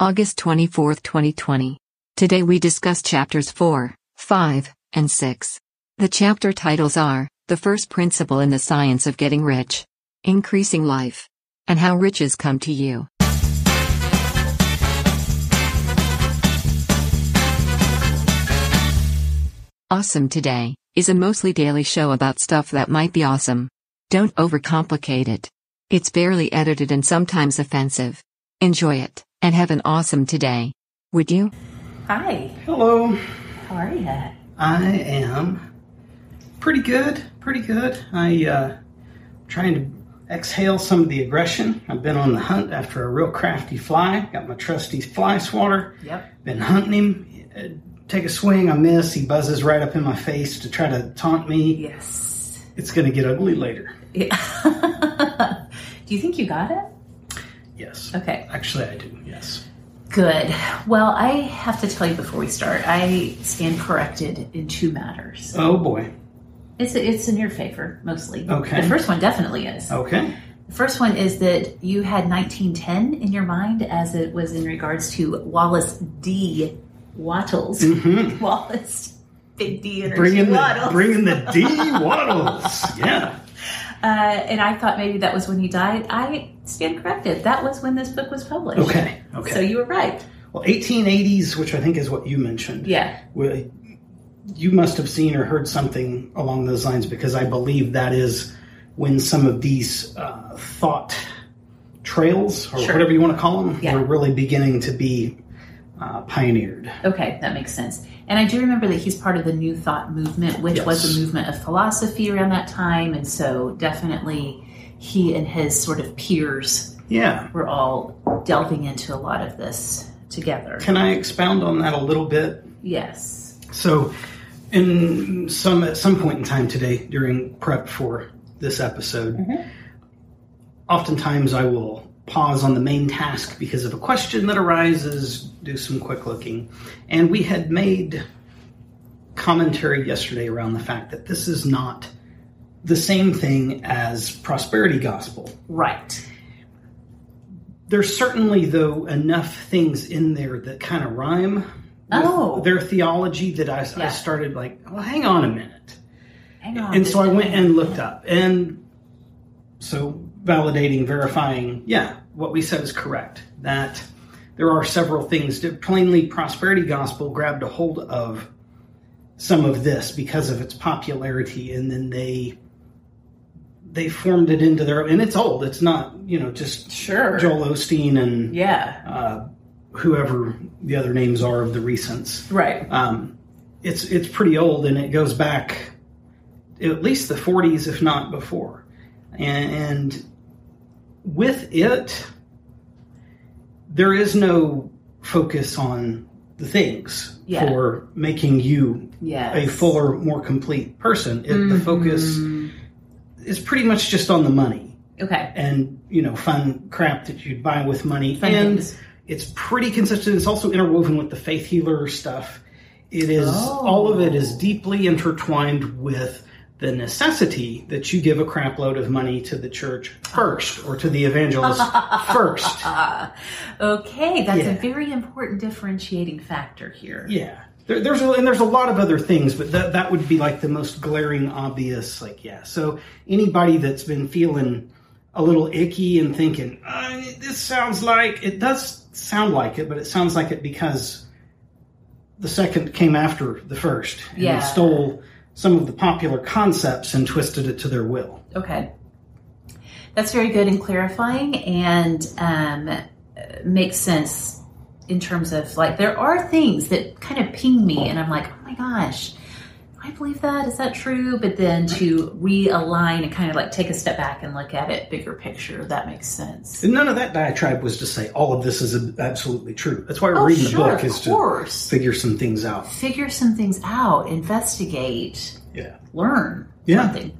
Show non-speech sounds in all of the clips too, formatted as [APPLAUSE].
August 24, 2020. Today we discuss chapters 4, 5, and 6. The chapter titles are The First Principle in the Science of Getting Rich, Increasing Life, and How Riches Come to You. Awesome Today is a mostly daily show about stuff that might be awesome. Don't overcomplicate it. It's barely edited and sometimes offensive. Enjoy it and have an awesome today. Would you? Hi, Hello. how are you? I am pretty good. Pretty good. I uh trying to exhale some of the aggression. I've been on the hunt after a real crafty fly. Got my trusty fly swatter. Yep. Been hunting him. Uh, Take a swing, I miss. He buzzes right up in my face to try to taunt me. Yes. It's going to get ugly later. Yeah. [LAUGHS] do you think you got it? Yes. Okay. Actually, I do. Yes. Good. Well, I have to tell you before we start, I stand corrected in two matters. Oh boy. It's it's in your favor mostly. Okay. The first one definitely is. Okay. The first one is that you had 1910 in your mind as it was in regards to Wallace D. Wattles. [LAUGHS] Wallace, big D Mm-hmm. Bringing the Wattles. bringing the D [LAUGHS] Wattles. Yeah. Uh, and I thought maybe that was when he died. I stand corrected. That was when this book was published. Okay. Okay. So you were right. Well, 1880s, which I think is what you mentioned. Yeah. Well, you must have seen or heard something along those lines because I believe that is when some of these uh, thought trails, or Sure. whatever you want to call them, Yeah. were really beginning to be uh, pioneered. Okay, that makes sense. And I do remember that he's part of the New Thought movement, which was a movement of philosophy around that time. And so definitely he and his sort of peers Yeah. were all delving into a lot of this together. Can I expound on that a little bit? Yes. So, in some at some point in time today, during prep for this episode, mm-hmm. oftentimes I will pause on the main task because of a question that arises, do some quick looking, and we had made commentary yesterday around the fact that this is not the same thing as prosperity gospel. Right. There's certainly, though, enough things in there that kind of rhyme Oh. their theology that I, I started like, well, hang on a minute. Hang on. And so I went and looked up. And so validating, verifying, yeah, what we said is correct. That there are several things that plainly prosperity gospel grabbed a hold of some of this because of its popularity and then they they formed it into their and it's old. It's not, you know, just Sure. Joel Osteen and Yeah. uh, whoever the other names are of the recents. Right. Um, it's it's pretty old and it goes back at least the 40s, if not before. And, and with it, there is no focus on the things Yeah. for making you Yes. a fuller, more complete person. It, The mm-hmm. focus is pretty much just on the money Okay. and you know, fun crap that you'd buy with money. Fun and things. it's pretty consistent. It's also interwoven with the faith healer stuff. It is Oh. all of it is deeply intertwined with the necessity that you give a crap load of money to the church first or to the evangelist [LAUGHS] first. Okay, that's Yeah. a very important differentiating factor here. Yeah. There, there's a, and there's a lot of other things, but that that would be like the most glaring, obvious. Like, yeah. So anybody that's been feeling a little icky and thinking uh, this sounds like it does sound like it, but it sounds like it because the second came after the first and Yeah. stole some of the popular concepts and twisted it to their will. Okay. That's very good and clarifying and um, makes sense in terms of like, there are things that kind of ping me and I'm like, oh my gosh, I believe that? Is that true? But then to realign and kind of like take a step back and look at it bigger picture, that makes sense. And none of that diatribe was to say all of this is absolutely true. That's why we're Oh, reading the book is of to figure some things out. Figure some things out, investigate, Yeah. learn Yeah. something.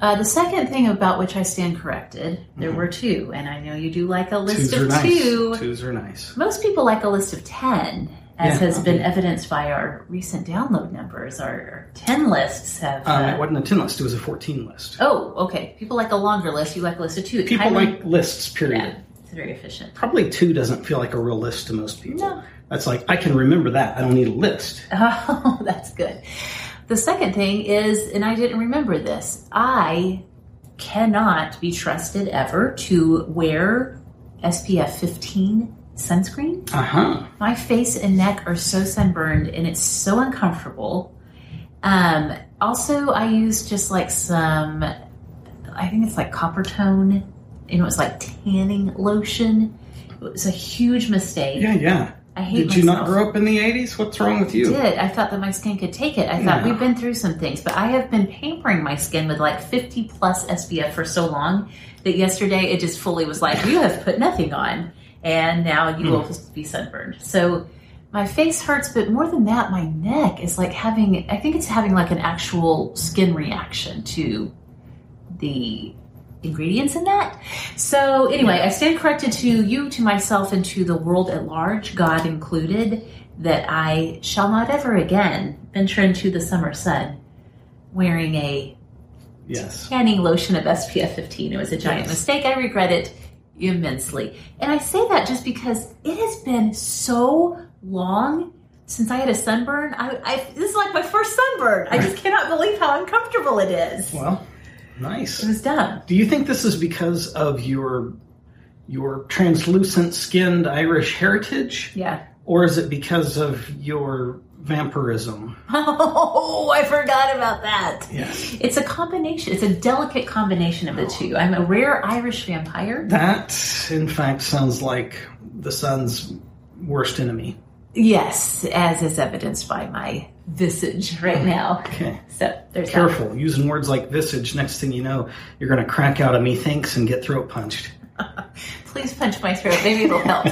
Uh, the second thing about which I stand corrected, there were two, and I know you do like a list Mm-hmm. Twos are of nice. two. Twos are nice. Most people like a list of 10, as Yeah. has been evidenced by our recent download numbers. Our, our 10 lists have. Um, uh, it wasn't a 10 list, it was a 14 list. oh, okay. People like a longer list. You like a list of two. It's People highly- like lists, period. Yeah, it's very efficient. Probably two doesn't feel like a real list to most people. No. That's like, I can remember that. I don't need a list. [LAUGHS] Oh, that's good. The second thing is, and I didn't remember this, I cannot be trusted ever to wear SPF 15 sunscreen. Uh huh. My face and neck are so sunburned and it's so uncomfortable. Um, also, I use just like some, I think it's like Coppertone, you know, it's like tanning lotion. It was a huge mistake. Yeah, yeah. I hate Did you not grow up in the 80s? What's wrong with you? I did. I thought that my skin could take it. I thought Yeah. we've been through some things, but I have been pampering my skin with like 50 plus SPF for so long that yesterday it just fully was like, you have put nothing on, and now you hmm. will just be sunburned. So my face hurts, but more than that, my neck is like having, I think it's having like an actual skin reaction to the ingredients in that. So anyway, I stand corrected to you, to myself, and to the world at large, God included, that I shall not ever again venture into the summer sun wearing a Yes. tanning lotion of SPF 15. It was a giant mistake. I regret it immensely. And I say that just because it has been so long since I had a sunburn. I, I this is like my first sunburn. I just cannot believe how uncomfortable it is. Well, nice. It was dumb. Do you think this is because of your your translucent skinned Irish heritage? Yeah. Or is it because of your vampirism? [LAUGHS] Oh, I forgot about that. Yes. It's a combination. It's a delicate combination of the two. I'm a rare Irish vampire. That, in fact, sounds like the sun's worst enemy. Yes, as is evidenced by my visage right now. Okay. So there's Careful, using words like visage, next thing you know, you're going to crack out a methinks and get throat punched. [LAUGHS] Please punch my throat. Maybe it'll help.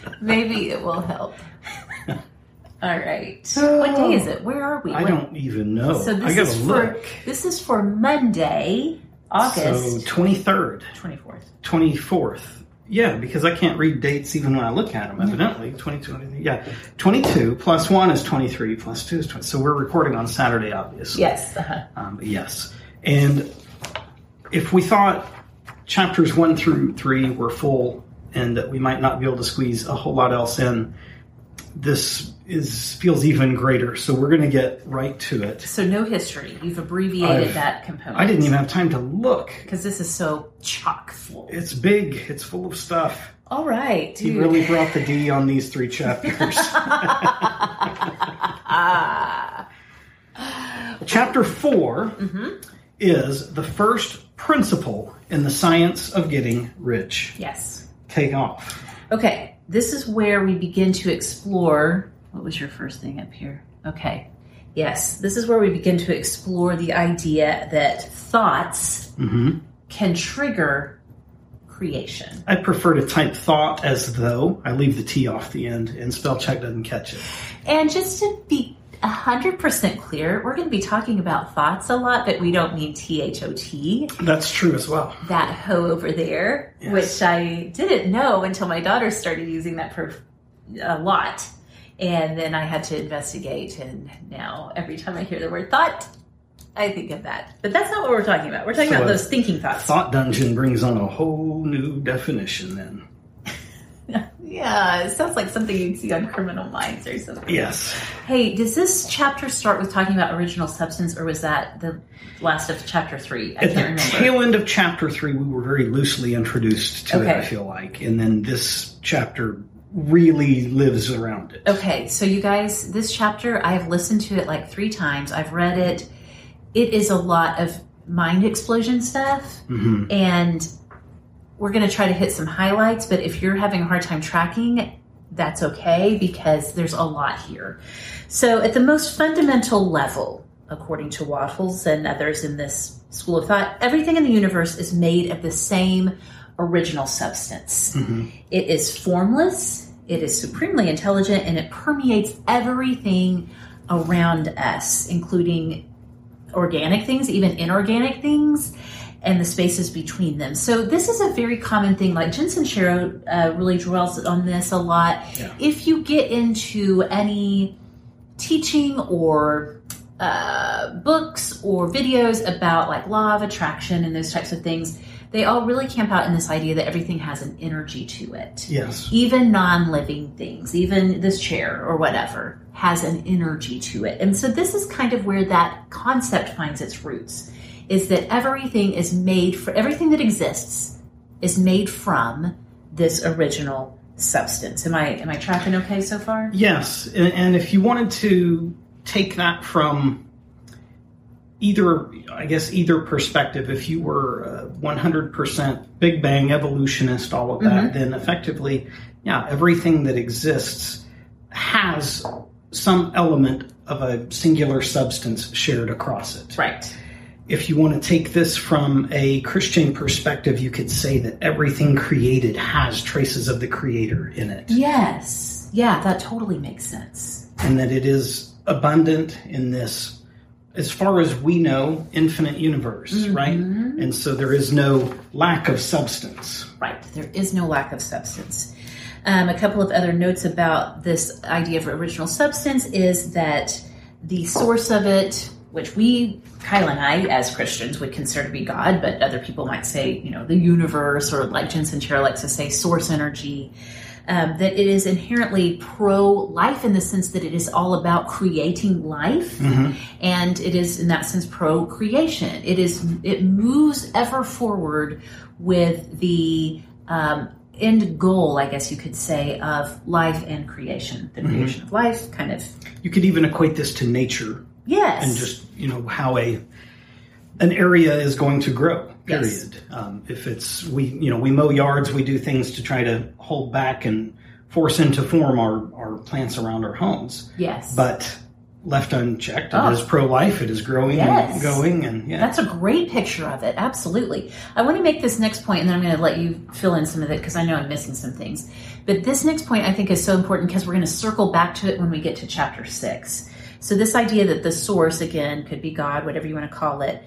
[LAUGHS] Maybe it will help. All right. What day is it? Where are we? I What- don't even know. So this is look. for this is for Monday, So, August 23rd, twenty fourth. 24th. Yeah, because I can't read dates even when I look at them, evidently. 22, yeah. 22 plus 1 is 23, plus 2 is 20. So we're recording on Saturday, obviously. Yes. Uh-huh. Um, yes. And if we thought chapters 1 through 3 were full and that we might not be able to squeeze a whole lot else in, this is feels even greater. So we're going to get right to it. So no history. You've abbreviated I've- that component. I didn't even have time to look. because this is so chock full. It's big. It's full of stuff. All right, He really brought the D on these three chapters. [LAUGHS] [LAUGHS] Chapter 4 mm-hmm. is the first principle in the science of getting rich. yes. Take off. Okay, this is where we begin to explore. What was your first thing up here? Okay. Yes, this is where we begin to explore the idea that thoughts mm-hmm. can trigger creation. I prefer to type thought as though. I leave the T off the end, and spell check doesn't catch it. And just to be 100% clear, we're going to be talking about thoughts a lot, but we don't mean T H O T. That's true as well. That ho over there, Yes. which I didn't know until my daughter started using that for a lot. And then I had to investigate, and now every time I hear the word thought, I think of that. But that's not what we're talking about. We're talking So about those thinking thoughts. Thought Dungeon brings on a whole new definition then. Yeah, it sounds like something you'd see on Criminal Minds or something. Yes. Hey, does this chapter start with talking about original substance, or was that the last of chapter three? I At the can't remember. tail end of chapter three, we were very loosely introduced to it, I feel like. And then this chapter really lives around it. Okay, so you guys, this chapter, I have listened to it like three times. I've read it. It is a lot of mind explosion stuff. Mm-hmm. And we're going to try to hit some highlights, but if you're having a hard time tracking, that's okay because there's a lot here. So, at the most fundamental level, according to Wattles and others in this school of thought, everything in the universe is made of the same original substance. Mm-hmm. It is formless, it is supremely intelligent, and it permeates everything around us, including organic things, even inorganic things, and the spaces between them. So this is a very common thing. Like Jen Sincero uh, really dwells on this a lot. If you get into any teaching or uh, books or videos about like law of attraction and those types of things, they all really camp out in this idea that everything has an energy to it Yes. even non-living things even this chair or whatever has an energy to it and so this is kind of where that concept finds its roots is that everything is made for everything that exists is made from this original substance. Am i am i tracking okay so far? Yes, and, and if you wanted to take that from either, I guess, either perspective, if you were 100% Big Bang evolutionist, all of that, mm-hmm. then effectively, yeah, everything that exists has some element of a singular substance shared across it. right If you want to take this from a Christian perspective, you could say that everything created has traces of the Creator in it. yes yeah that totally makes sense and that it is abundant in this, as far as we know, infinite universe, right? And so there is no lack of substance. Right. There is no lack of substance. Um, a couple of other notes about this idea of original substance is that the source of it, which we, Kyle and I, as Christians, would consider to be God, but other people might say, you know, the universe, or like Jen Sincero likes to say, source energy. Um, that it is inherently pro life in the sense that it is all about creating life. And it is in that sense pro creation it is it moves ever forward with the um, end goal i guess you could say of life and creation the creation of life kind of. You could even equate this to nature yes and just, you know, how a an area is going to grow. Yes. Period. Um, if it's we, you know, we mow yards, we do things to try to hold back and force into form our our plants around our homes. yes But left unchecked, Oh. it is pro life. It is growing Yes. and going, and yeah, That's a great picture of it. Absolutely. I want to make this next point, and then I'm going to let you fill in some of it because I know I'm missing some things. But this next point I think is so important because we're going to circle back to it when we get to chapter six. So, this idea that the source, again, could be God, whatever you want to call it,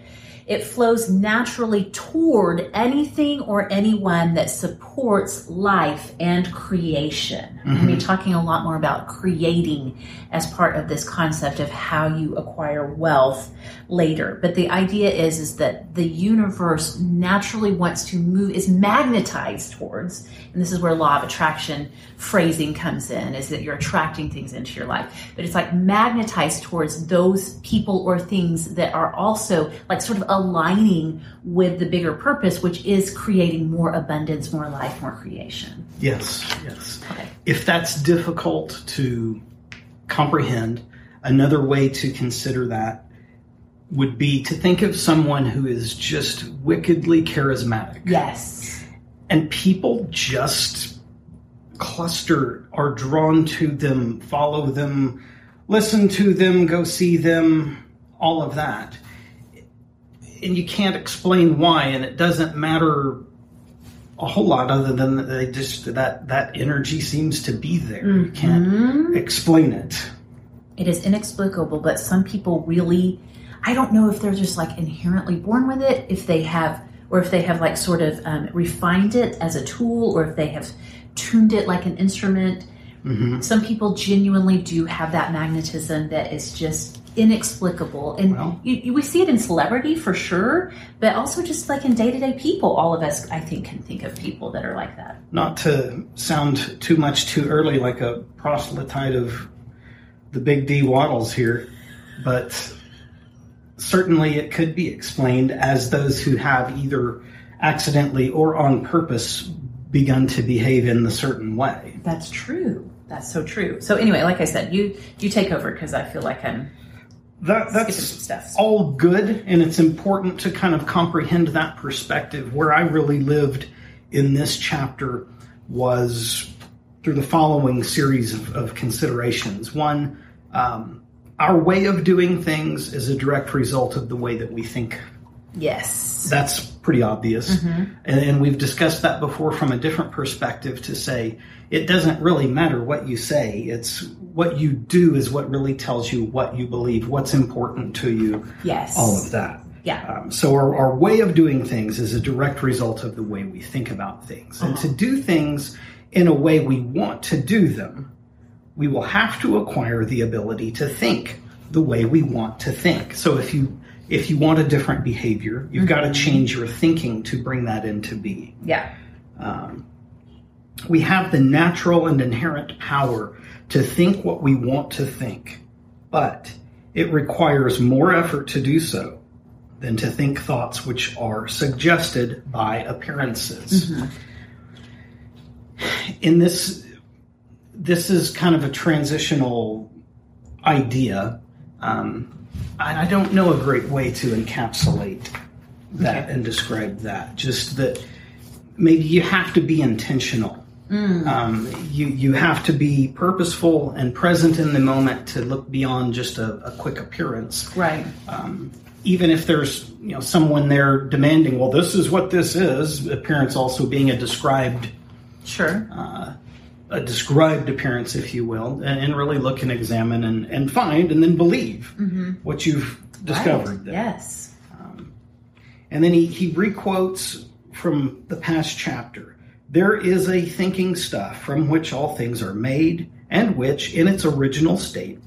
it flows naturally toward anything or anyone that supports life and creation. We're going to be mm-hmm. talking a lot more about creating as part of this concept of how you acquire wealth later. But the idea is is that the universe naturally wants to move is magnetized towards, and this is where law of attraction phrasing comes in, is that you're attracting things into your life. But it's like magnetized towards those people or things that are also like sort of aligning with the bigger purpose, which is creating more abundance, more life, more creation. Yes, yes. Okay. If that's difficult to comprehend, another way to consider that would be to think of someone who is just wickedly charismatic. Yes. And people just cluster, are drawn to them, follow them, listen to them, go see them, all of that. And you can't explain why, and it doesn't matter a whole lot other than that they just that that energy seems to be there. You can't explain it. It is inexplicable, but some people really, I don't know if they're just like inherently born with it, if they have, or if they have like sort of um, refined it as a tool, or if they have tuned it like an instrument. Some people genuinely do have that magnetism that is just inexplicable. And Well- you, you, we see it in celebrity for sure, but also just like in day to day people. All of us, I think, can think of people that are like that. Not to sound too much too early like a proselyte of the big D Wattles here, but certainly it could be explained as those who have either accidentally or on purpose begun to behave in a certain way. That's true. That's so true. So anyway, like I said, you you take over because I feel like I'm That, that's stuff. all good, and it's important to kind of comprehend that perspective. Where I really lived in this chapter was through the following series of, of considerations. One, um, our way of doing things is a direct result of the way that we think Yes. that's pretty obvious. And, and we've discussed that before from a different perspective to say it doesn't really matter what you say. It's what you do is what really tells you what you believe, what's important to you, Yes. all of that. Yeah. Um, so our, our way of doing things is a direct result of the way we think about things. And to do things in a way we want to do them, we will have to acquire the ability to think the way we want to think. So if you if you want a different behavior, you've got to mm-hmm. change your thinking to bring that into being. Yeah. Um, we have the natural and inherent power to think what we want to think, but it requires more effort to do so than to think thoughts which are suggested by appearances. Mm-hmm. In this, this is kind of a transitional idea. Um, I, I don't know a great way to encapsulate that and describe that. Just that maybe you have to be intentional. Mm. Um, you you have to be purposeful and present in the moment to look beyond just a, a quick appearance. Right. Um, even if there's you know someone there demanding, well, this is what this is. Appearance also being a described Sure. Uh, a described appearance, if you will, and, and really look and examine and, and find and then believe mm-hmm. what you've discovered. Right. Yes. Um, and then he, he requotes from the past chapter There is a thinking stuff from which all things are made, and which, in its original state,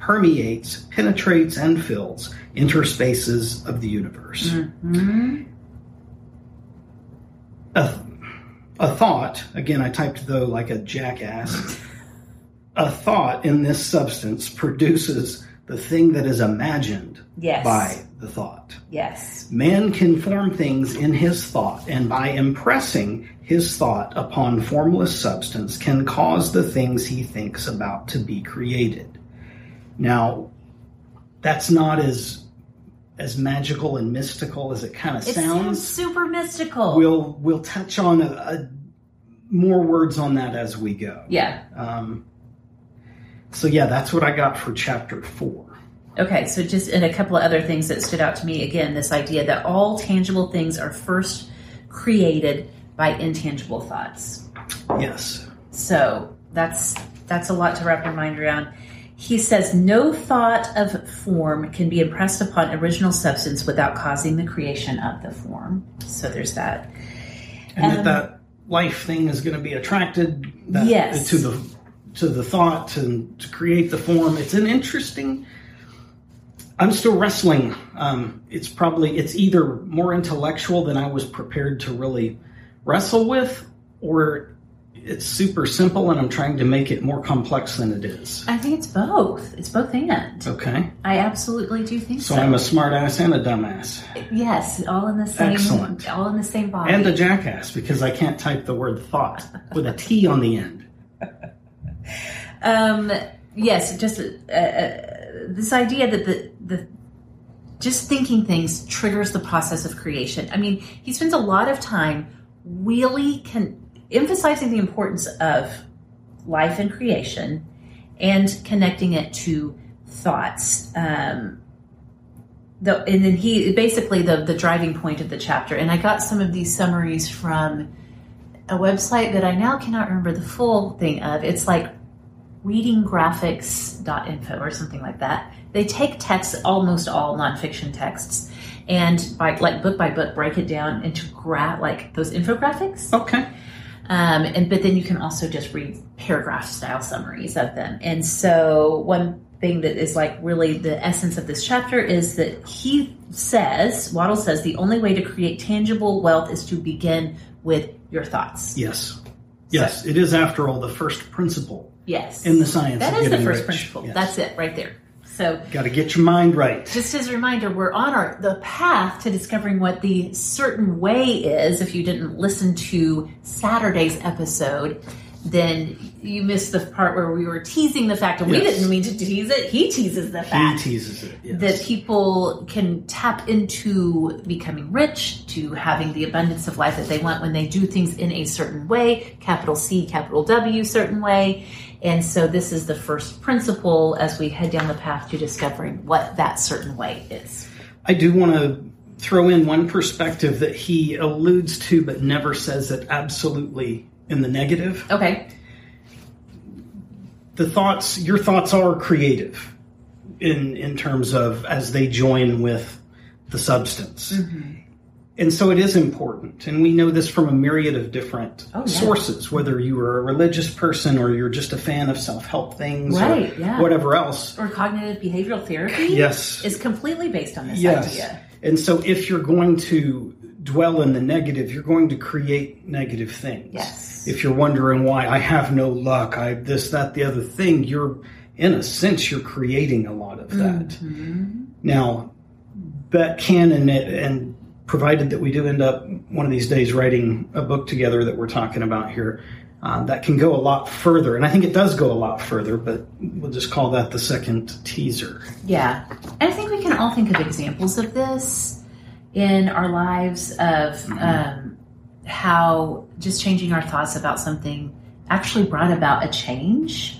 permeates, penetrates, and fills interspaces of the universe. Mm-hmm. A, a thought, again, I typed though like a jackass. a thought in this substance produces the thing that is imagined Yes. by the thought. Yes. Man can form things in his thought, and by impressing his thought upon formless substance, can cause the things he thinks about to be created. Now, that's not as as magical and mystical as it kind of It sounds sounds. super mystical. We'll we'll touch on a, a, more words on that as we go. yeah. Um, so yeah, that's what I got for chapter four. Okay, so just and a couple of other things that stood out to me again, this idea that all tangible things are first created by intangible thoughts. Yes. So that's that's a lot to wrap your mind around. He says no thought of form can be impressed upon original substance without causing the creation of the form. So there's that. and Um, that that life thing is going to be attracted that, Yes. to the to the thought and to create the form. It's an interesting. I'm still wrestling. Um, it's probably it's either more intellectual than I was prepared to really wrestle with, or it's super simple and I'm trying to make it more complex than it is. I think it's both. It's both and. Okay, I absolutely do think so. so I'm a smartass and a dumbass yes, all in the same Excellent. all in the same body. and a jackass because I can't type the word thought with a T on the end. [LAUGHS] Um, yes, just uh, uh, this idea that the the just thinking things triggers the process of creation. I mean, he spends a lot of time really con- emphasizing the importance of life and creation and connecting it to thoughts. Um, the, and then he basically the the driving point of the chapter. And I got some of these summaries from a website that I now cannot remember the full thing of. It's like readinggraphics.info or something like that. They take texts, almost all nonfiction texts, and by like book by book break it down into gra- like those infographics. Okay. Um, and but then you can also just read paragraph style summaries of them. And so one thing that is like really the essence of this chapter is that he says, Waddle says, the only way to create tangible wealth is to begin with your thoughts. Yes. Yes, it is after all the first principle Yes. in the science That of is the first rich. principle. Yes. That's it right there. So Got to get your mind right. just as a reminder, we're on our the path to discovering what the certain way is. If you didn't listen to Saturday's episode, then you missed the part where we were teasing the fact, and we didn't mean to tease it. He teases the fact. He teases it. Yes. that people can tap into becoming rich, to having the abundance of life that they want when they do things in a certain way, capital C, capital W, certain way. And so this is the first principle as we head down the path to discovering what that certain way is. I do want to throw in one perspective that he alludes to but never says it absolutely in the negative. Okay. The thoughts, your thoughts are creative in in terms of as they join with the substance. Mm-hmm. And so it is important. And we know this from a myriad of different Oh, yeah. sources, whether you are a religious person or you're just a fan of self help things Right, or yeah. whatever else. Or cognitive behavioral therapy Yes. is completely based on this Yes. idea. And so if you're going to dwell in the negative, you're going to create negative things. Yes. If you're wondering why I have no luck, I this, that, the other thing, you're in a sense you're creating a lot of that. Mm-hmm. Now, that can and and provided that we do end up one of these days writing a book together that we're talking about here, uh, that can go a lot further. And I think it does go a lot further, but we'll just call that the second teaser. Yeah. And I think we can all think of examples of this in our lives of um, how just changing our thoughts about something actually brought about a change.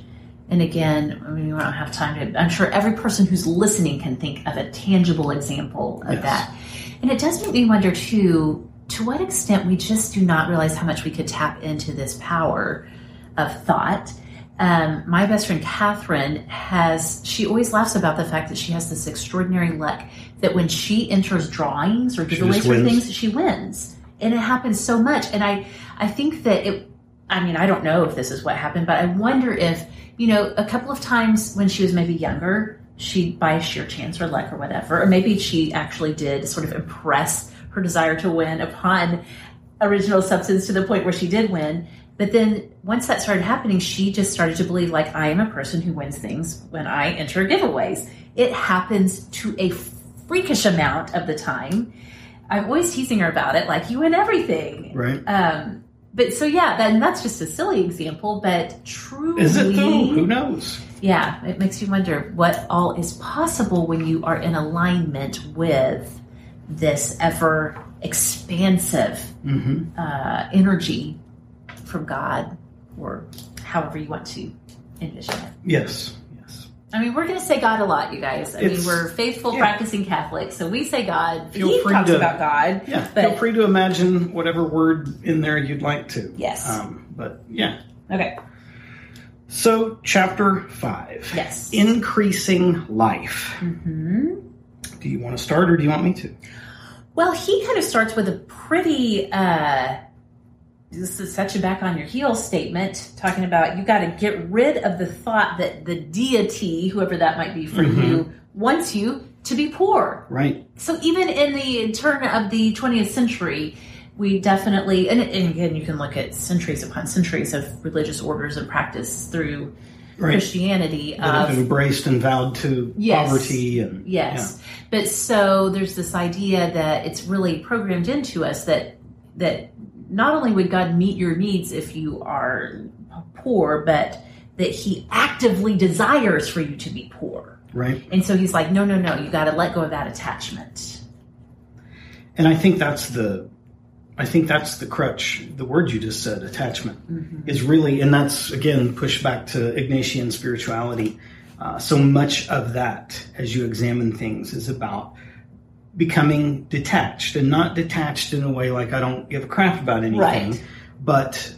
And again, I mean, we don't have time to, I'm sure every person who's listening can think of a tangible example of Yes. that. And it does make me wonder too, to what extent we just do not realize how much we could tap into this power of thought. Um, my best friend Catherine has, she always laughs about the fact that she has this extraordinary luck that when she enters drawings or giveaways wins. things, she wins. And it happens so much. And I, I think that it, I mean, I don't know if this is what happened, but I wonder if, you know, a couple of times when she was maybe younger, she, by sheer chance or luck or whatever, or maybe she actually did sort of impress her desire to win upon original substance to the point where she did win. But then once that started happening, she just started to believe like I am a person who wins things when I enter giveaways. It happens to a freakish amount of the time. I'm always teasing her about it, like you win everything. Right. Um, but so yeah, then that's just a silly example, but truly, Is it though? Who knows? Yeah, it makes you wonder what all is possible when you are in alignment with this ever expansive Mm-hmm. uh, energy from God, or however you want to envision it. Yes. Yes. I mean, we're going to say God a lot, you guys. I It's- mean, we're faithful, yeah. practicing Catholics, so we say God. Feel he free talks to- about God. Yeah. but Feel free to imagine whatever word in there you'd like to. Yes. Um, but yeah. okay. So, chapter five. Yes. Increasing life. Mm-hmm. Do you want to start or do you want me to? Well, he kind of starts with a pretty uh this is such a back on your heels statement talking about you got to get rid of the thought that the deity, whoever that might be for you, wants you to be poor. Right. So even in the turn of the 20th century, we definitely, and, and again, you can look at centuries upon centuries of religious orders and practice through Right. Christianity That have of embraced and vowed to Yes. poverty and Yes. But so there's this idea that it's really programmed into us that that not only would God meet your needs if you are poor, but that he actively desires for you to be poor. right. And so he's like, no, no, no, you got to let go of that attachment. And I think that's the I think that's the crutch. The word you just said, attachment, is really, and that's again pushed back to Ignatian spirituality. Uh, so much of that, as you examine things, is about becoming detached, and not detached in a way like I don't give a crap about anything, Right. but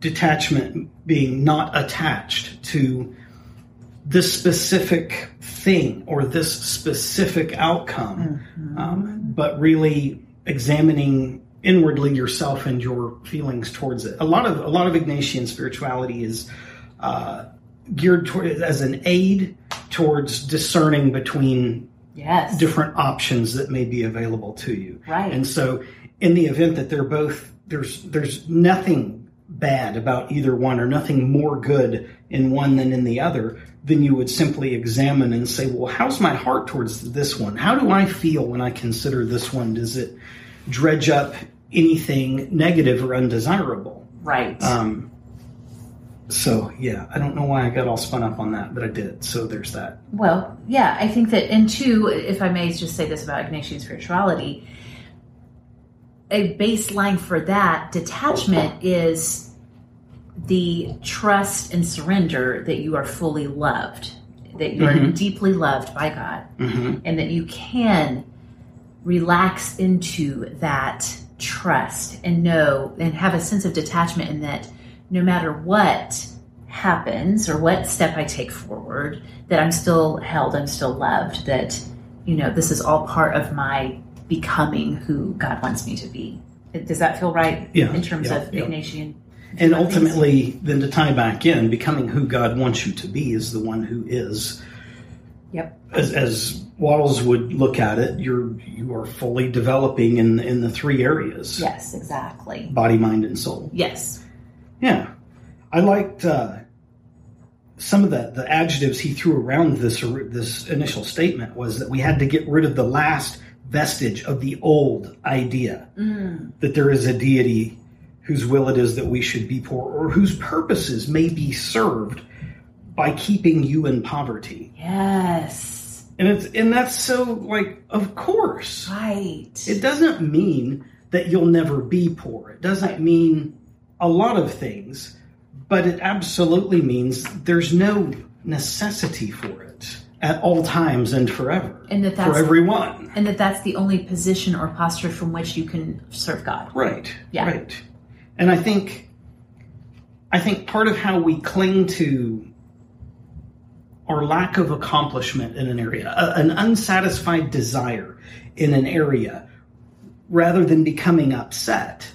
detachment being not attached to this specific thing or this specific outcome, um, but really examining inwardly yourself and your feelings towards it. A lot of a lot of Ignatian spirituality is uh, geared toward as an aid towards discerning between Yes. different options that may be available to you. Right. And so in the event that they're both there's there's nothing bad about either one or nothing more good in one than in the other, then you would simply examine and say, well, how's my heart towards this one? How do I feel when I consider this one? Does it dredge up anything negative or undesirable? Right. Um, so yeah, I don't know why I got all spun up on that, but I did. So there's that. Well, yeah, I think that, and two, if I may just say this about Ignatian spirituality, a baseline for that detachment is the trust and surrender that you are fully loved, that you are deeply loved by God, and that you can relax into that trust and know and have a sense of detachment in that no matter what happens or what step I take forward, that I'm still held, I'm still loved, that, you know, this is all part of my becoming who God wants me to be. Does that feel right Yeah, in terms yeah, of yeah. Ignatian? And ultimately, then to tie back in, becoming who God wants you to be is the one who is. Yep. As, as Wattles would look at it, you're you are fully developing in in the three areas: Yes, exactly. body, mind, and soul. Yes. Yeah, I liked uh, some of the the adjectives he threw around this this initial statement was that we had to get rid of the last vestige of the old idea that there is a deity whose will it is that we should be poor or whose purposes may be served by keeping you in poverty. Yes. And it's and that's so like of course. Right. It doesn't mean that you'll never be poor. It doesn't mean a lot of things, but it absolutely means there's no necessity for it at all times and forever. And that that's- for everyone. and that that's the only position or posture from which you can serve God. Right. Yeah. Right. And I think I think part of how we cling to our lack of accomplishment in an area, a, an unsatisfied desire in an area, rather than becoming upset,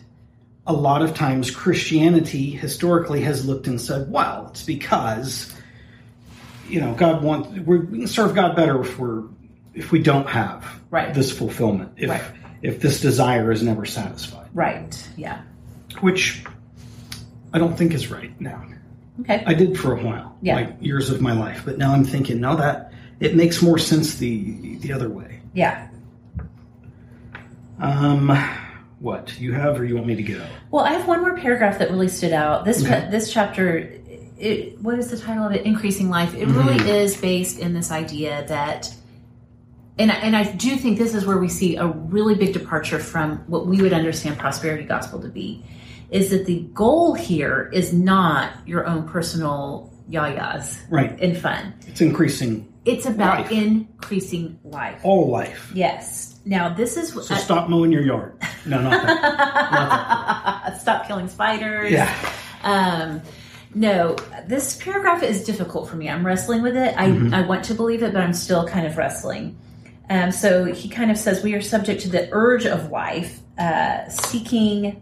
a lot of times Christianity historically has looked and said, well, it's because you know God wants we can serve God better if we're if we don't have Right. this fulfillment if Right. if this desire is never satisfied Right. Yeah. which I don't think is right now. Okay. I did for a while, Yeah. like years of my life, but now I'm thinking, now that it makes more sense the the other way. yeah. Um, what you have, or you want me to go? Well, I have one more paragraph that really stood out. This this chapter, it, what is the title of it? Increasing life. It really is based in this idea that, and I- and I do think this is where we see a really big departure from what we would understand prosperity gospel to be, is that the goal here is not your own personal yayas Right, and fun. it's increasing It's about Life. increasing life. all life. Yes. Now this is So stop mowing your yard. No, not that. [LAUGHS] stop killing spiders. Yeah. Um, no, this paragraph is difficult for me. I'm wrestling with it. I, Mm-hmm. I want to believe it, but I'm still kind of wrestling. Um, so he kind of says we are subject to the urge of life, uh, seeking.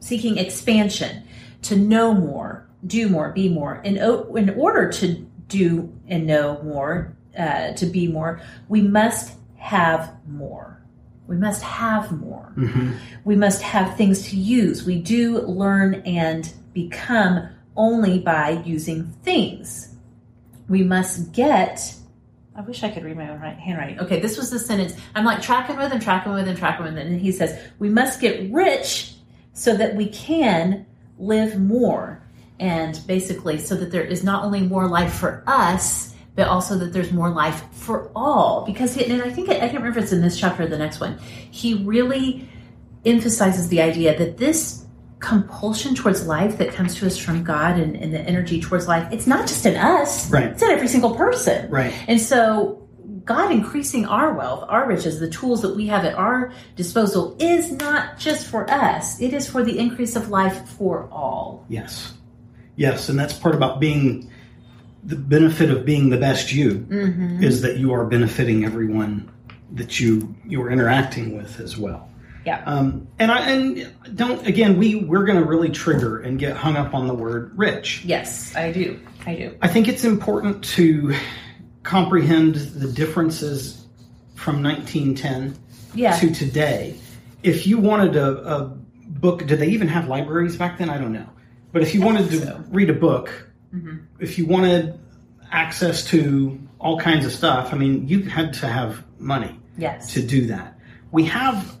Seeking expansion, to know more, do more, be more. In, o- in order to do and know more, uh, to be more, we must have more. We must have more. We must have things to use. We do learn and become only by using things. We must get. I wish I could read my own handwriting. Okay, this was the sentence. I'm like tracking with and tracking with and tracking with, and he says, We must get rich so that we can live more. And basically, so that there is not only more life for us, but also that there's more life for all. Because, he, and I think, I can't remember if it's in this chapter or the next one, he really emphasizes the idea that this compulsion towards life that comes to us from God and, and the energy towards life, it's not just in us, Right. it's in every single person. Right. And so, God increasing our wealth, our riches, the tools that we have at our disposal is not just for us, it is for the increase of life for all. Yes. Yes, and that's part about being the benefit of being the best you mm-hmm. is that you are benefiting everyone that you you are interacting with as well. Yeah. Um, and I and don't again we we're going to really trigger and get hung up on the word rich. yes, I do. I do. I think it's important to comprehend the differences from 1910 Yeah. to today. If you wanted a, a book, did they even have libraries back then? I don't know. But if you wanted to so. Mm-hmm. read a book, if you wanted access to all kinds of stuff, I mean, you had to have money Yes. to do that. We have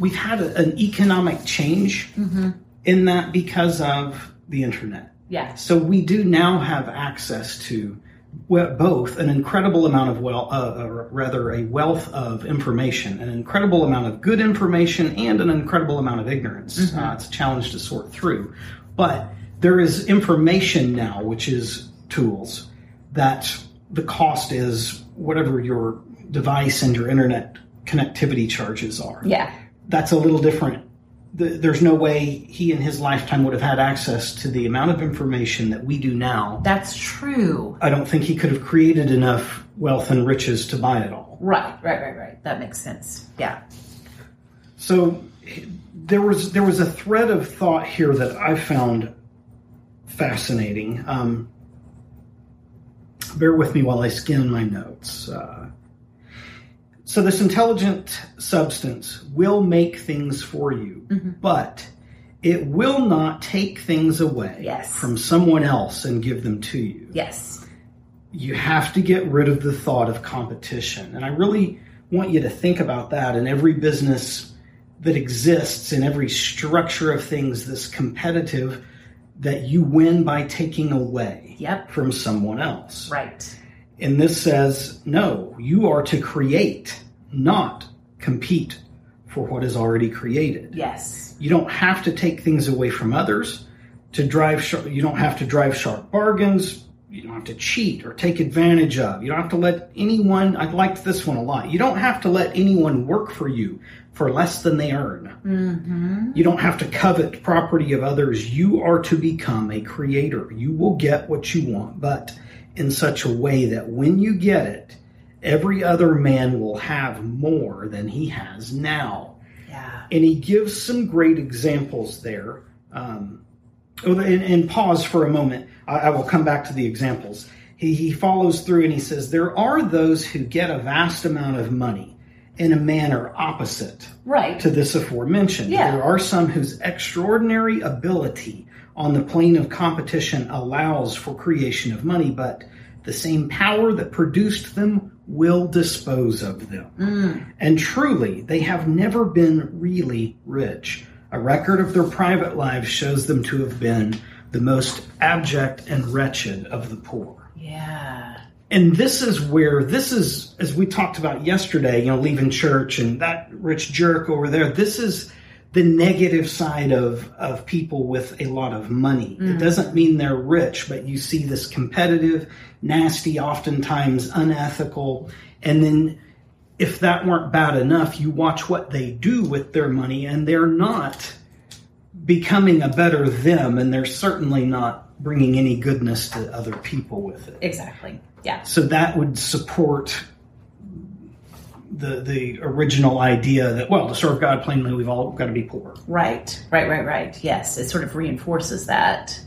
we've had a, an economic change Mm-hmm. in that because of the internet. Yeah. So we do now have access to well, both an incredible amount of well, uh, or rather a wealth of information, an incredible amount of good information, and an incredible amount of ignorance. Uh, it's a challenge to sort through, but there is information now, which is tools that the cost is whatever your device and your internet connectivity charges are Yeah. That's a little different. The, there's no way he in his lifetime would have had access to the amount of information that we do now. That's true. I don't think he could have created enough wealth and riches to buy it all. Right, right, right, right. That makes sense. Yeah. So there was there was a thread of thought here that I found fascinating. Um, bear with me while I skim my notes. Uh, so this intelligent substance will make things for you, mm-hmm. but it will not take things away Yes. from someone else and give them to you Yes. you have to get rid of the thought of competition. And I really want you to think about that in every business that exists, in every structure of things that's competitive, that you win by taking away Yep. from someone else. Right. And this says, no, you are to create, not compete for what is already created. Yes. You don't have to take things away from others to drive. Sharp, you don't have to drive sharp bargains. You don't have to cheat or take advantage of. You don't have to let anyone. I liked this one a lot. You don't have to let anyone work for you for less than they earn. Mm-hmm. You don't have to covet property of others. You are to become a creator. You will get what you want, but in such a way that when you get it, every other man will have more than he has now Yeah. and he gives some great examples there. Um, oh, and, and pause for a moment. I, I will come back to the examples. He, he follows through and he says, There are those who get a vast amount of money in a manner opposite Right. to this aforementioned. Yeah. There are some whose extraordinary ability on the plane of competition allows for creation of money, but the same power that produced them will dispose of them. Mm. And truly, they have never been really rich. A record of their private lives shows them to have been the most abject and wretched of the poor Yeah. and this is where this is as we talked about yesterday you know leaving church and that rich jerk over there this is the negative side of of people with a lot of money it mm. doesn't mean they're rich but you see this competitive nasty oftentimes unethical and then if that weren't bad enough you watch what they do with their money and they're not becoming a better them, and they're certainly not bringing any goodness to other people with it. Exactly. Yeah. So that would support the the original idea that well, to serve God plainly, we've all got to be poor. Right. Right. Right. Right. Yes. It sort of reinforces that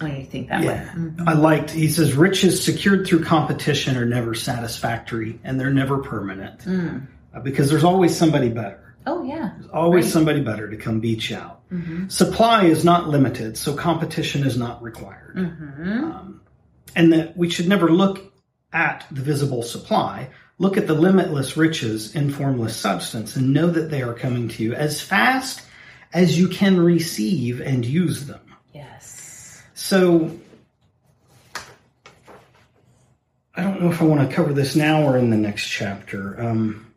when you think that way. Yeah, I liked. He says riches secured through competition are never satisfactory, and they're never permanent Uh, because there's always somebody better. Oh yeah. There's always Right. somebody better to come beat you out. Supply is not limited, so competition is not required. Um, and that we should never look at the visible supply. Look at the limitless riches in formless substance and know that they are coming to you as fast as you can receive and use them. Yes. So I don't know if I want to cover this now or in the next chapter. Um,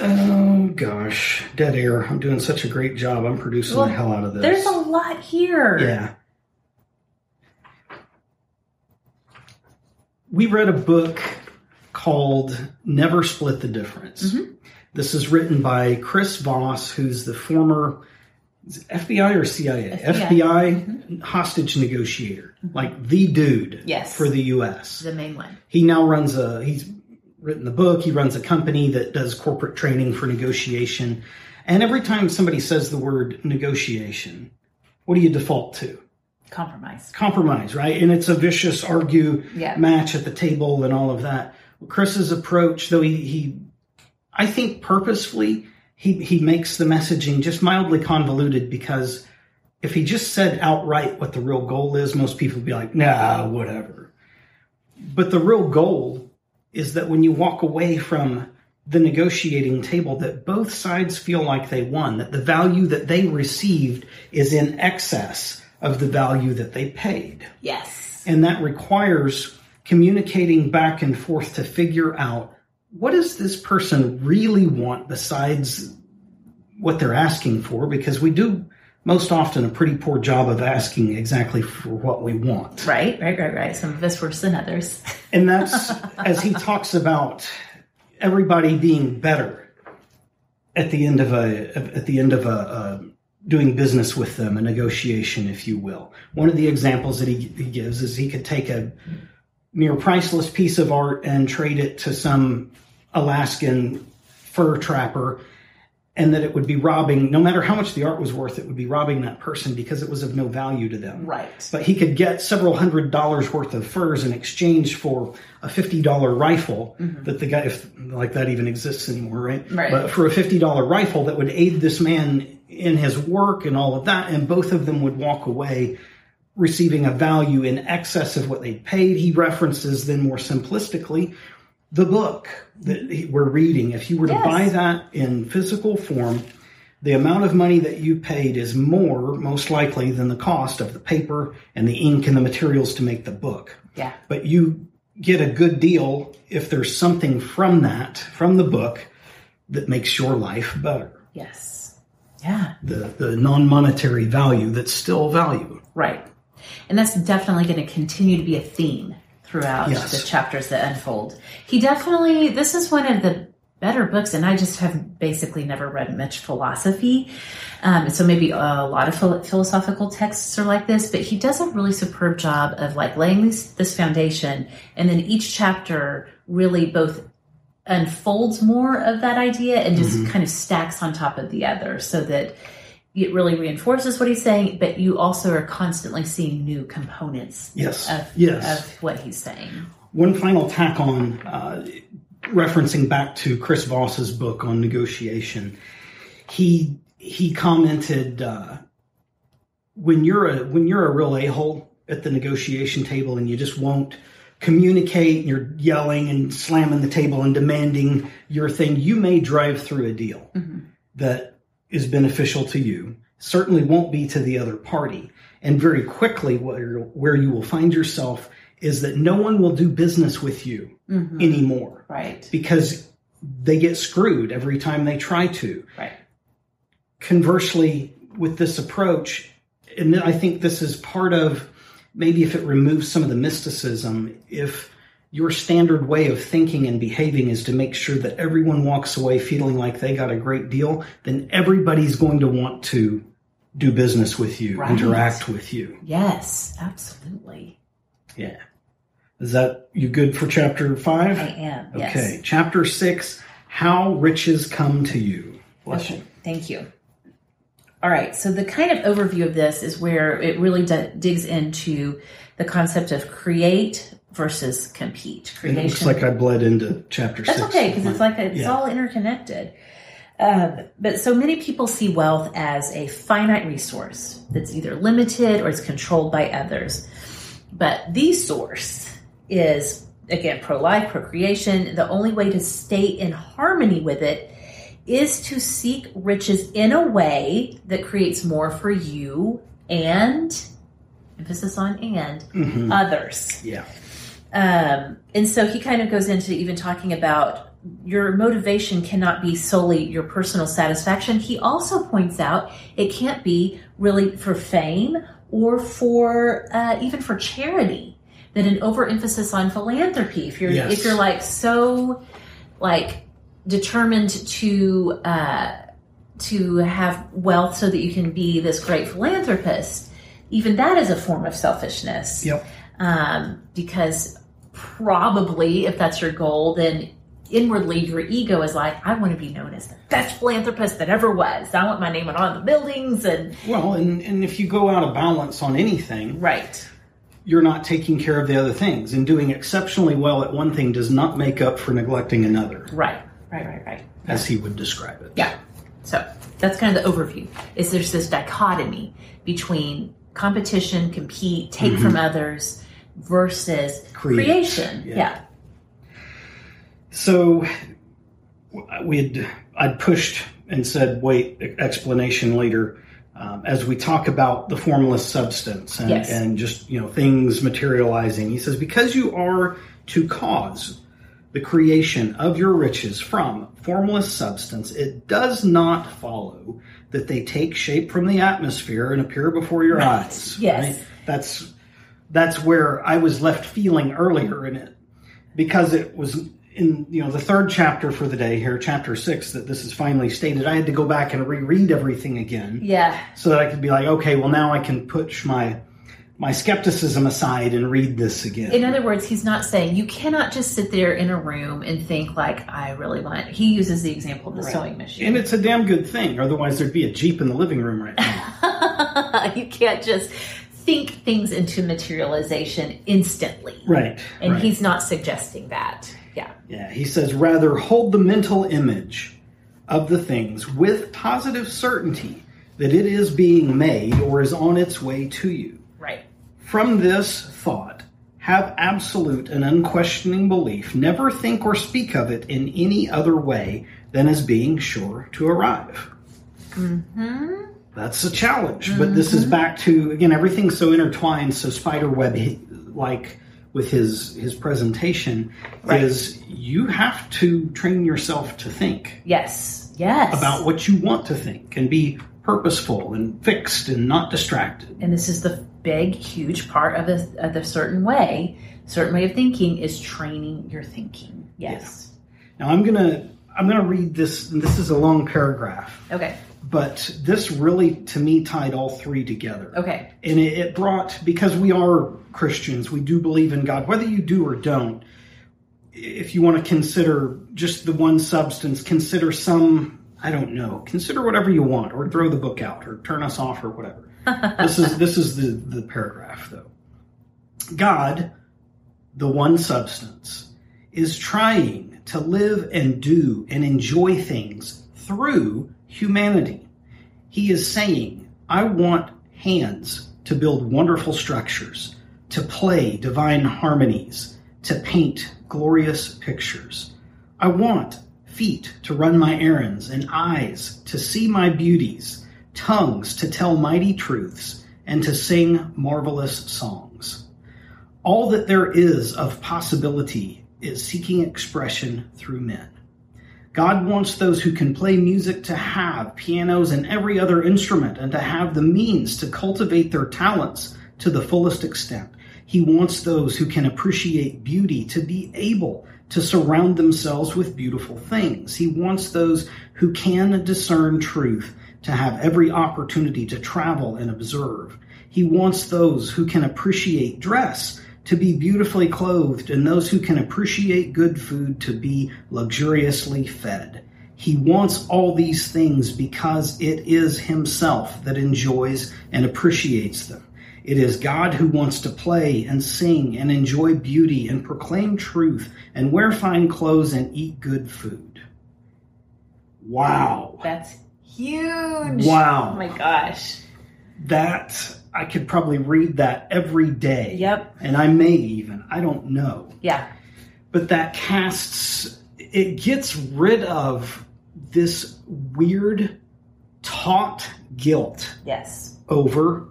oh gosh, dead air. I'm doing such a great job. I'm producing Well, the hell out of this. There's a lot here. Yeah. We read a book called Never Split the Difference. Mm-hmm. This is written by Chris Voss, who's the former FBI or CIA? FBI. hostage negotiator, like the dude Mm-hmm. Yes. for the U.S. The main one. He now runs a, he's written the book, he runs a company that does corporate training for negotiation. And every time somebody says the word negotiation, what do you default to? Compromise. compromise, right? And it's a vicious argue Yeah. match at the table and all of that. Chris's approach, though he, he I think purposefully he he makes the messaging just mildly convoluted because if he just said outright what the real goal is, most people would be like, nah, whatever. But the real goal is that when you walk away from the negotiating table, that both sides feel like they won, that the value that they received is in excess of the value that they paid. Yes. And that requires communicating back and forth to figure out what does this person really want besides what they're asking for because we do most often a pretty poor job of asking exactly for what we want. Right, right, right, right. Some of us worse than others. [LAUGHS] And that's as he talks about everybody being better at the end of a at the end of a, a doing business with them, a negotiation, if you will. One of the examples that he, he gives is he could take a near priceless piece of art and trade it to some Alaskan fur trapper and that it would be robbing no matter how much the art was worth it would be robbing that person because it was of no value to them Right. but he could get several hundred dollars worth of furs in exchange for a fifty dollar rifle that the guy, if like that even exists anymore, right? Mm-hmm. Right. But for a fifty dollar rifle that would aid this man in his work and all of that, and both of them would walk away receiving a value in excess of what they paid. He references then more simplistically the book that we're reading. If you were to Yes. buy that in physical form, the amount of money that you paid is more, most likely, than the cost of the paper and the ink and the materials to make the book. Yeah. But you get a good deal if there's something from that, from the book, that makes your life better. Yes. Yeah. The, the non monetary value that's still value. Right. And that's definitely going to continue to be a theme throughout Yes. the chapters that unfold. He definitely, this is one of the better books, and I just have basically never read much philosophy. Um, so maybe a lot of phil- philosophical texts are like this, but he does a really superb job of like laying this, this foundation, and then each chapter really both unfolds more of that idea and just Mm-hmm. kind of stacks on top of the other so that it really reinforces what he's saying, but you also are constantly seeing new components Yes. of, Yes. of what he's saying. One final tack on, uh, referencing back to Chris Voss's book on negotiation. He he commented uh, when you're a when you're a real a hole at the negotiation table and you just won't communicate and you're yelling and slamming the table and demanding your thing, you may drive through a deal mm-hmm. that is beneficial to you. Certainly won't be to the other party. And very quickly, where, where you will find yourself is that no one will do business with you mm-hmm. anymore Right. because they get screwed every time they try to. Right. Conversely, with this approach, and I think this is part of maybe if it removes some of the mysticism, if your standard way of thinking and behaving is to make sure that everyone walks away feeling like they got a great deal, then everybody's going to want to do business with you, Right. interact with you. Yes, absolutely. Yeah. Is that you good for chapter five? I am. Yes. Okay. Chapter six How Riches Come to You. Bless you. Thank you. All right. So the kind of overview of this is where it really d- digs into the concept of create versus compete. It looks like I bled into chapter That's six. okay because it's like it's Yeah. all interconnected. Um, but so many people see wealth as a finite resource that's either limited or it's controlled by others. But the source is again pro-life, procreation. The only way to stay in harmony with it is to seek riches in a way that creates more for you and emphasis on and Mhm. others. Yeah. Um, and so he kind of goes into even talking about your motivation cannot be solely your personal satisfaction. He also points out it can't be really for fame or for uh, even for charity. That an overemphasis on philanthropy, if you're Yes. if you're like so like determined to uh, to have wealth so that you can be this great philanthropist, even that is a form of selfishness Yep. um, because probably if that's your goal, then inwardly your ego is like, I want to be known as the best philanthropist that ever was. I want my name on all the buildings and Well, and, and if you go out of balance on anything, right, you're not taking care of the other things. And doing exceptionally well at one thing does not make up for neglecting another, right, right, right, right. as he would describe it. Yeah. So that's kind of the overview. Is there's this dichotomy between competition, compete, take from others versus Create. creation. Yeah. yeah. So we'd I'd pushed and said, wait, explanation later. Um, as we talk about the formless substance and, Yes. and just you know things materializing, he says because you are to cause the creation of your riches from formless substance, it does not follow that they take shape from the atmosphere and appear before your eyes. Yes. That's that's where I was left feeling earlier in it because it was in you know the third chapter for the day here, chapter six, that this is finally stated. I had to go back and reread everything again Yeah. so that I could be like, okay, well now I can push my my skepticism aside and read this again. In other words, he's not saying you cannot just sit there in a room and think like I really want. He uses the example of the sewing machine. and it's a damn good thing. Otherwise, there'd be a jeep in the living room right now. [LAUGHS] you can't just think things into materialization instantly. right. And right. he's not suggesting that. Yeah. Yeah, he says, rather hold the mental image of the things with positive certainty that it is being made or is on its way to you. From this thought, have absolute and unquestioning belief. Never think or speak of it in any other way than as being sure to arrive. Mm-hmm. That's a challenge, but this is back to again everything's so intertwined, so spiderweb like with his his presentation Right. is you have to train yourself to think Yes. Yes. about what you want to think and be purposeful and fixed and not distracted. and this is the big, huge part of a, of a certain way, certain way of thinking is training your thinking. Yes. Now I'm gonna I'm gonna read this. And this is a long paragraph, Okay. but this really to me tied all three together. Okay. and it, it brought because we are Christians, we do believe in God, whether you do or don't. If you want to consider just the one substance, consider some. I don't know. Consider whatever you want, or throw the book out, or turn us off, or whatever. [LAUGHS] this is this is the the paragraph though. God, the one substance, is trying to live and do and enjoy things through humanity. He is saying, I want hands to build wonderful structures, to play divine harmonies, to paint glorious pictures. I want feet to run my errands, and eyes to see my beauties, tongues to tell mighty truths, and to sing marvelous songs. All that there is of possibility is seeking expression through men. God wants those who can play music to have pianos and every other instrument and to have the means to cultivate their talents to the fullest extent. He wants those who can appreciate beauty to be able to surround themselves with beautiful things. He wants those who can discern truth to have every opportunity to travel and observe. He wants those who can appreciate dress to be beautifully clothed and those who can appreciate good food to be luxuriously fed. He wants all these things because it is Himself that enjoys and appreciates them. It is God who wants to play and sing and enjoy beauty and proclaim truth and wear fine clothes and eat good food. Wow. That's huge. Wow. Oh my gosh. That, I could probably read that every day. Yep. And I may even, I don't know. Yeah. But that casts, it gets rid of this weird, taught guilt Yes. over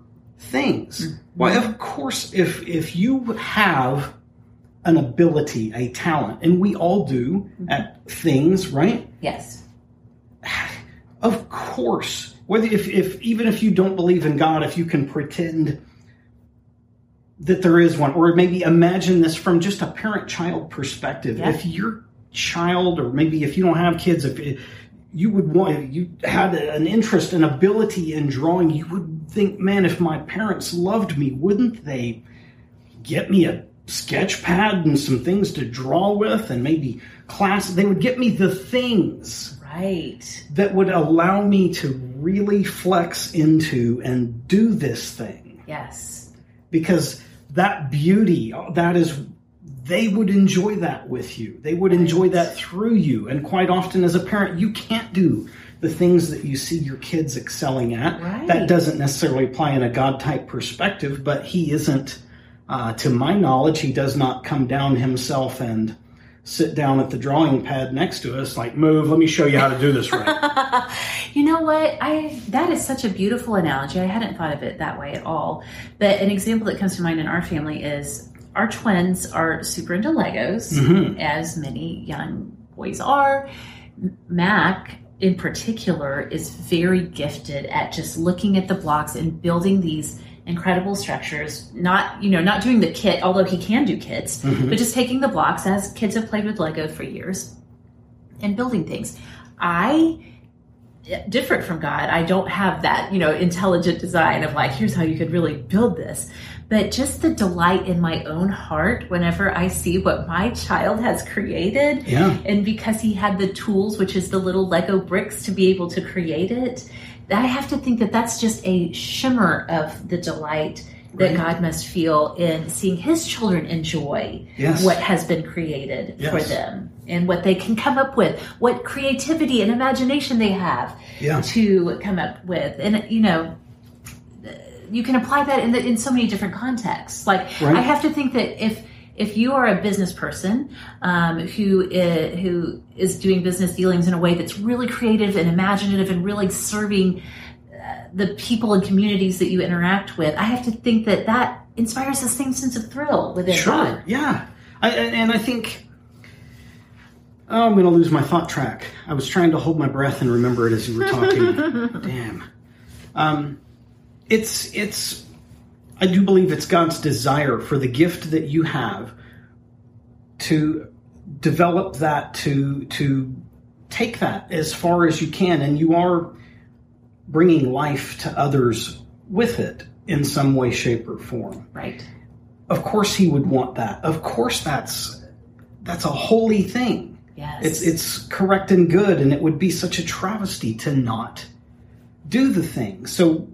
things. Mm-hmm. Why, of course, if if you have an ability, a talent, and we all do mm-hmm. at things, right? Yes. [SIGHS] Of course, whether if, if even if you don't believe in God, if you can pretend that there is one, or maybe imagine this from just a parent-child perspective. Yeah. If your child, or maybe if you don't have kids, if you would want, you had an interest, an ability in drawing, you would think, man, if my parents loved me, wouldn't they get me a sketch pad and some things to draw with, and maybe class? They would get me the things Right. that would allow me to really flex into and do this thing Yes. because that beauty that is they would enjoy that with you they would enjoy that through you and quite often as a parent you can't do the things that you see your kids excelling at Right. that doesn't necessarily apply in a god type perspective but he isn't uh, to my knowledge he does not come down himself and sit down at the drawing pad next to us like move let me show you how to do this right [LAUGHS] You know what? I that is such a beautiful analogy. I hadn't thought of it that way at all. But an example that comes to mind in our family is our twins are super into Legos, mm-hmm. as many young boys are. Mac, in particular, is very gifted at just looking at the blocks and building these incredible structures. Not, you know, not doing the kit, although he can do kits, mm-hmm. but just taking the blocks as kids have played with Lego for years and building things. I different from God. I don't have that, you know, intelligent design of like, here's how you could really build this. But just the delight in my own heart whenever I see what my child has created. Yeah. And because he had the tools, which is the little Lego bricks to be able to create it, I have to think that that's just a shimmer of the delight that Right. God must feel in seeing his children enjoy Yes. what has been created for them and what they can come up with, what creativity and imagination they have Yeah. to come up with. And, you know, you can apply that in, the, in so many different contexts. Like, Right. I have to think that if if you are a business person um, who is, who is doing business dealings in a way that's really creative and imaginative and really serving uh, the people and communities that you interact with, I have to think that that inspires the same sense of thrill within Sure. God. Yeah. I, and and I think oh, I'm going to lose my thought track. I was trying to hold my breath and remember it as you were talking. [LAUGHS] Damn. Um, it's it's. I do believe it's God's desire for the gift that you have to develop that to to take that as far as you can, and you are bringing life to others with it in some way, shape, or form Right. of course he would want that of course that's that's a holy thing Yes. it's it's correct and good and it would be such a travesty to not do the thing so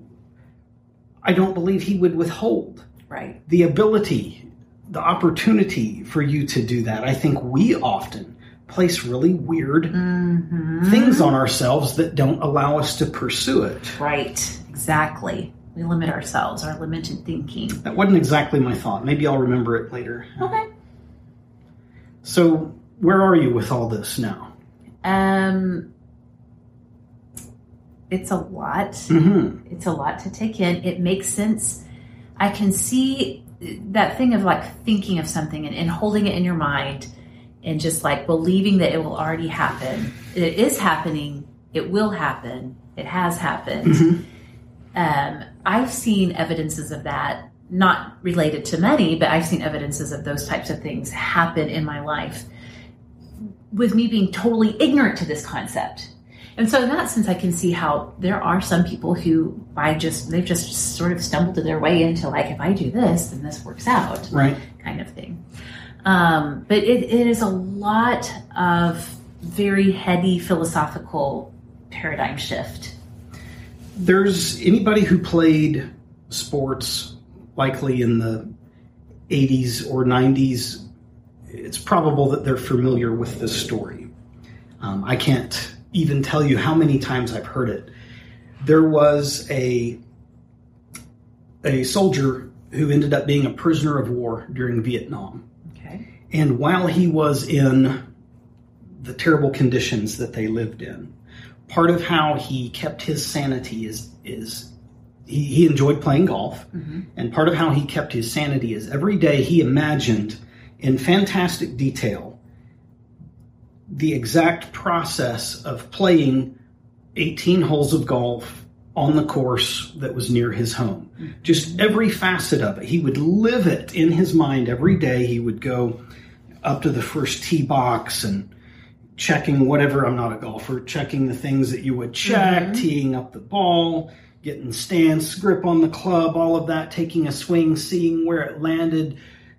i don't believe he would withhold right. the ability the opportunity for you to do that i think we often place really weird things on ourselves that don't allow us to pursue it Right. Exactly. We limit ourselves, our limited thinking. that wasn't exactly my thought maybe i'll remember it later Okay. so where are you with all this now Um, it's a lot. hmm It's a lot to take in. It makes sense. I can see that thing of like thinking of something and, and holding it in your mind and just like believing that it will already happen. It is happening. It will happen. It has happened. Um, I've seen evidences of that not related to many, but I've seen evidences of those types of things happen in my life with me being totally ignorant to this concept. And so in that sense, I can see how there are some people who by just they've just sort of stumbled their way into like if I do this, then this works out, Right. kind of thing. Um, but it, it is a lot of very heady philosophical paradigm shift. There's anybody who played sports, likely in the 80s or 90s, it's probable that they're familiar with this story. Um, I can't even tell you how many times I've heard it. There was a a soldier who ended up being a prisoner of war during Vietnam. Okay. And while he was in the terrible conditions that they lived in, part of how he kept his sanity is is he, he enjoyed playing golf, mm-hmm. and part of how he kept his sanity is every day he imagined in fantastic detail the exact process of playing 18 holes of golf on the course that was near his home. Just every facet of it. He would live it in his mind every day. He would go up to the first tee box and checking whatever. I'm not a golfer, checking the things that you would check, mm-hmm. teeing up the ball, getting stance, grip on the club, all of that, taking a swing, seeing where it landed,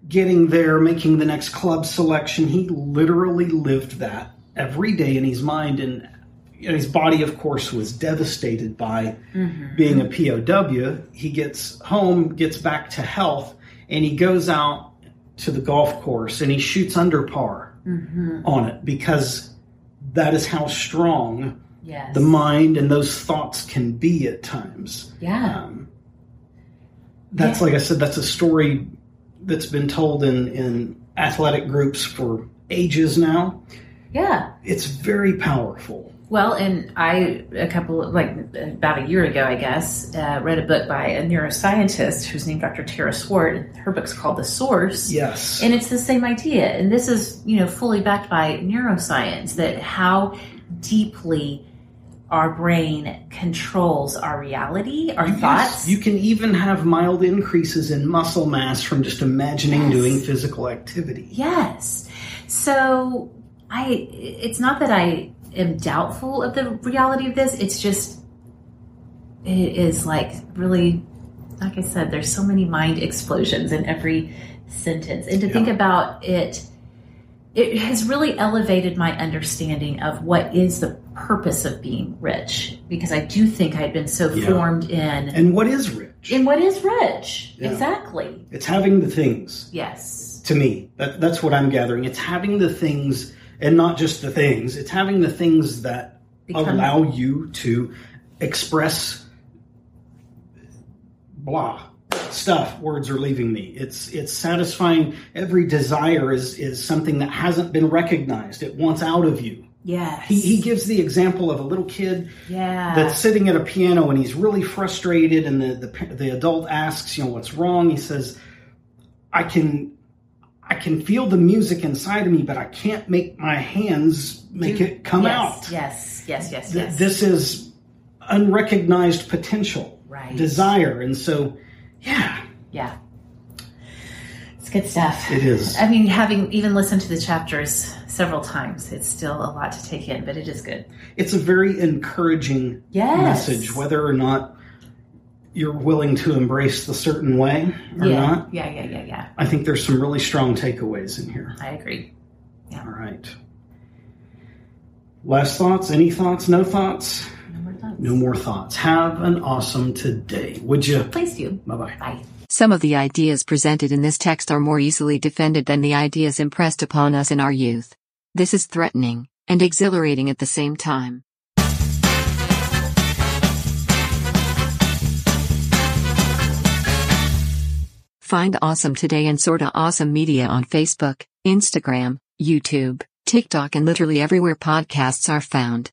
getting there, making the next club selection. He literally lived that every day in his mind and and his body, of course, was devastated by being a POW. He gets home, gets back to health, and he goes out to the golf course and he shoots under par on it because that is how strong Yes. the mind and those thoughts can be at times. yeah. Um, that's Yeah. like I said, that's a story that's been told in, in athletic groups for ages now. yeah. It's very powerful. Well, and I, a couple, like about a year ago, I guess, uh, read a book by a neuroscientist who's named Dr. Tara Swart. Her book's called The Source. Yes. And it's the same idea. And this is, you know, fully backed by neuroscience that how deeply our brain controls our reality, our thoughts. You can even have mild increases in muscle mass from just imagining Yes. doing physical activity. Yes. So I it's not that I am doubtful of the reality of this. It's just it is like really like I said, there's so many mind explosions in every sentence. And to think about it it has really elevated my understanding of what is the purpose of being rich because I do think I'd been so Yeah. formed in And what is rich? and what is rich. Yeah. Exactly. It's having the things. Yes. to me. That, that's what I'm gathering. It's having the things, and not just the things, it's having the things that Become- allow you to express blah stuff words are leaving me it's it's satisfying every desire is is something that hasn't been recognized it wants out of you Yes. he, he gives the example of a little kid yeah. that's sitting at a piano and he's really frustrated and the, the the adult asks you know what's wrong he says i can i can feel the music inside of me but i can't make my hands make it come yes, out Yes, yes, yes, Th- yes. this is unrecognized potential Right. desire and so yeah yeah. It's good stuff. it is I mean, having even listened to the chapters several times, it's still a lot to take in, but it is good. it's a very encouraging Yes. message whether or not you're willing to embrace the certain way or yeah. not Yeah, yeah, yeah, yeah. i think there's some really strong takeaways in here I agree. Yeah. All right. Last thoughts? Any thoughts? No thoughts? No more thoughts. No more thoughts. Have an awesome today, would you? Please do. Bye bye. Bye. Some of the ideas presented in this text are more easily defended than the ideas impressed upon us in our youth. This is threatening and exhilarating at the same time. Find Awesome Today and Sorta Awesome Media on Facebook, Instagram, YouTube, TikTok, and literally everywhere podcasts are found.